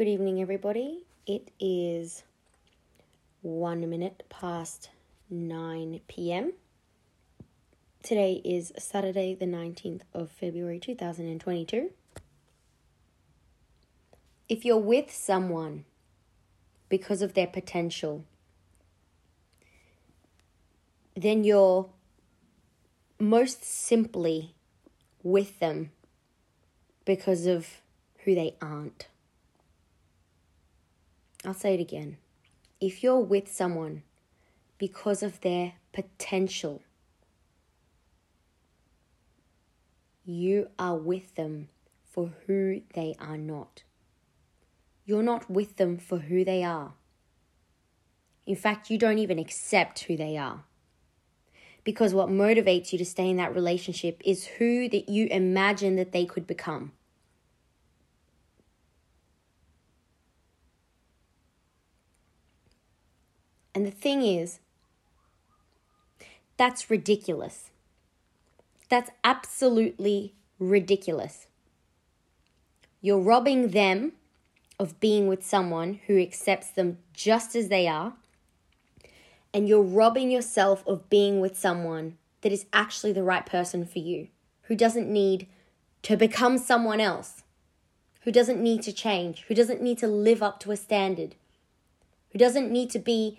Good evening, everybody. It is one minute past 9 p.m. Today is Saturday, the 19th of February 2022. If you're with someone because of their potential, then you're most simply with them because of who they aren't. I'll say it again. If you're with someone because of their potential, you are with them for who they are not. You're not with them for who they are. In fact, you don't even accept who they are. Because what motivates you to stay in that relationship is who that you imagine that they could become. And the thing is, that's ridiculous. That's absolutely ridiculous. You're robbing them of being with someone who accepts them just as they are, and you're robbing yourself of being with someone that is actually the right person for you, who doesn't need to become someone else, who doesn't need to change, who doesn't need to live up to a standard, who doesn't need to be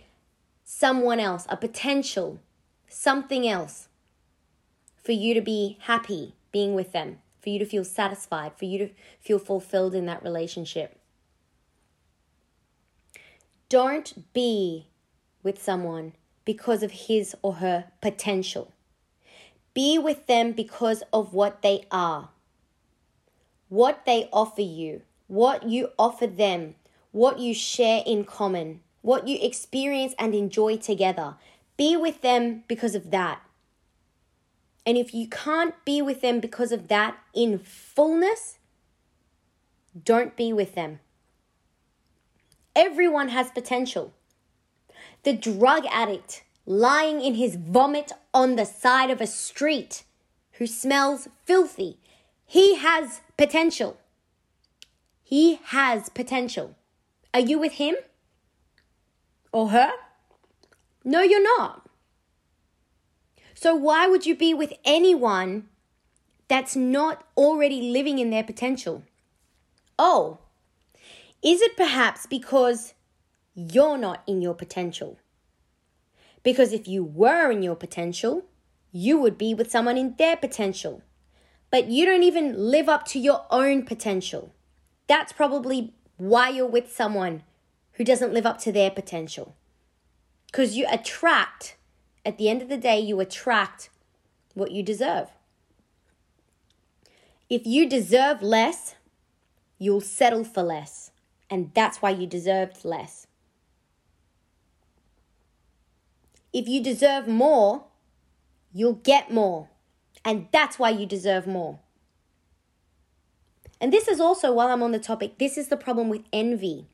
someone else, a potential, something else for you to be happy being with them, for you to feel satisfied, for you to feel fulfilled in that relationship. Don't be with someone because of his or her potential. Be with them because of what they are, what they offer you, what you offer them, what you share in common what you experience and enjoy together. Be with them because of that. And if you can't be with them because of that in fullness, don't be with them. Everyone has potential. The drug addict lying in his vomit on the side of a street who smells filthy, he has potential. He has potential. Are you with him? Or her? No, you're not. So, why would you be with anyone that's not already living in their potential? Oh, is it perhaps because you're not in your potential? Because if you were in your potential, you would be with someone in their potential. But you don't even live up to your own potential. That's probably why you're with someone who doesn't live up to their potential. Because you attract, at the end of the day, you attract what you deserve. If you deserve less, you'll settle for less. And that's why you deserved less. If you deserve more, you'll get more. And that's why you deserve more. And this is also, while I'm on the topic, this is the problem with envy.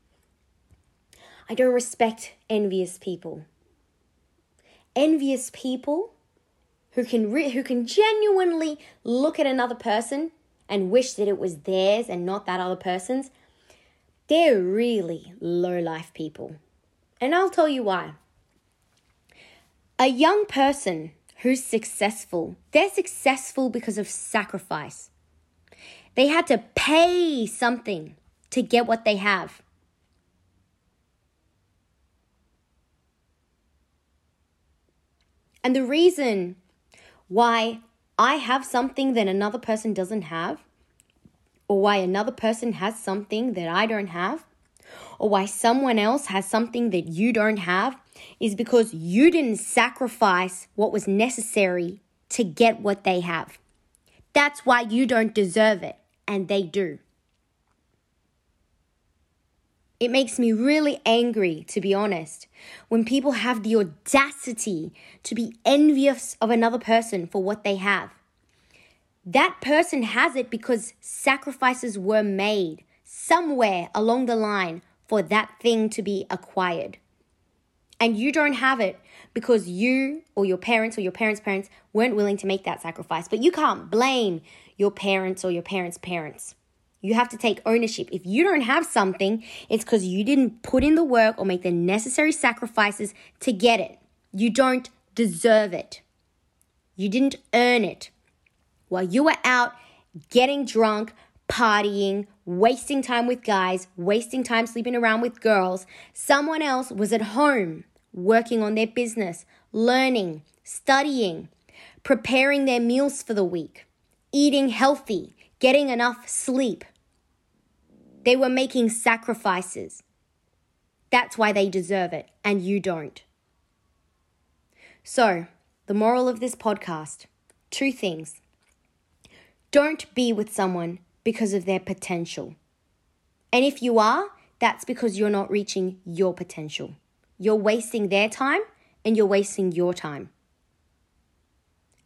I don't respect envious people. Envious people who can re- who can genuinely look at another person and wish that it was theirs and not that other person's. They're really low life people. And I'll tell you why. A young person who's successful, they're successful because of sacrifice. They had to pay something to get what they have. And the reason why I have something that another person doesn't have, or why another person has something that I don't have, or why someone else has something that you don't have, is because you didn't sacrifice what was necessary to get what they have. That's why you don't deserve it, and they do. It makes me really angry, to be honest, when people have the audacity to be envious of another person for what they have. That person has it because sacrifices were made somewhere along the line for that thing to be acquired. And you don't have it because you or your parents or your parents' parents weren't willing to make that sacrifice. But you can't blame your parents or your parents' parents. You have to take ownership. If you don't have something, it's because you didn't put in the work or make the necessary sacrifices to get it. You don't deserve it. You didn't earn it. While you were out getting drunk, partying, wasting time with guys, wasting time sleeping around with girls, someone else was at home working on their business, learning, studying, preparing their meals for the week, eating healthy, getting enough sleep. They were making sacrifices. That's why they deserve it, and you don't. So, the moral of this podcast two things. Don't be with someone because of their potential. And if you are, that's because you're not reaching your potential. You're wasting their time and you're wasting your time.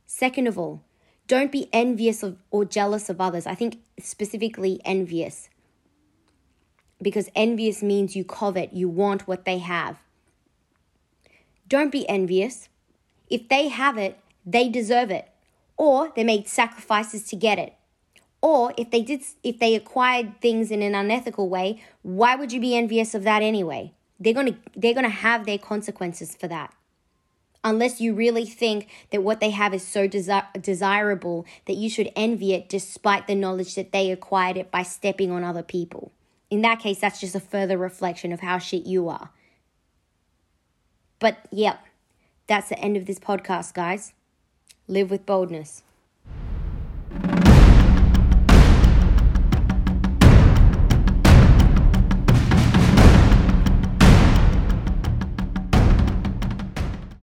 Second of all, don't be envious of or jealous of others. I think specifically envious. Because envious means you covet, you want what they have. Don't be envious. If they have it, they deserve it. Or they made sacrifices to get it. Or if they did if they acquired things in an unethical way, why would you be envious of that anyway? They're going to they're going to have their consequences for that unless you really think that what they have is so desi- desirable that you should envy it despite the knowledge that they acquired it by stepping on other people. In that case, that's just a further reflection of how shit you are. But yep, that's the end of this podcast, guys. Live with boldness.